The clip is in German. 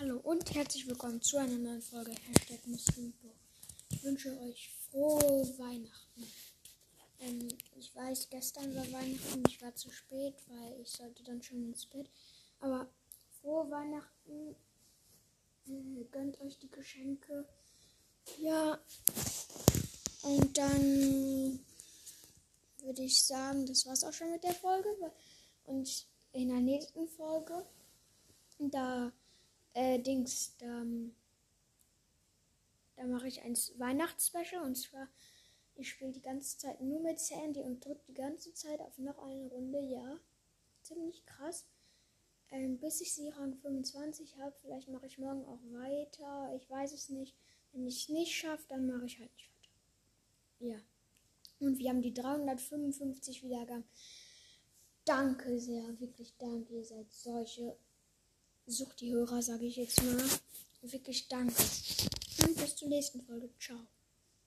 Hallo und herzlich willkommen zu einer neuen Folge Hashtag Muslimbo. Ich wünsche euch frohe Weihnachten. Ähm, ich weiß, gestern war Weihnachten, ich war zu spät, weil ich sollte dann schon ins Bett. Aber frohe Weihnachten, äh, gönnt euch die Geschenke. Ja, und dann würde ich sagen, das war's auch schon mit der Folge. Und in der nächsten Folge, da äh, Dings, da, da mache ich ein Weihnachtsspecial und zwar, ich spiele die ganze Zeit nur mit Sandy und drücke die ganze Zeit auf noch eine Runde, ja. Ziemlich krass. Ähm, bis ich sie Rang 25 habe. Vielleicht mache ich morgen auch weiter. Ich weiß es nicht. Wenn ich es nicht schaffe, dann mache ich halt nicht weiter. Ja. Und wir haben die 355 Wiedergaben. Danke sehr, wirklich danke. Ihr seid solche Sucht die Hörer, sage ich jetzt mal. Wirklich danke. Und bis zur nächsten Folge. Ciao.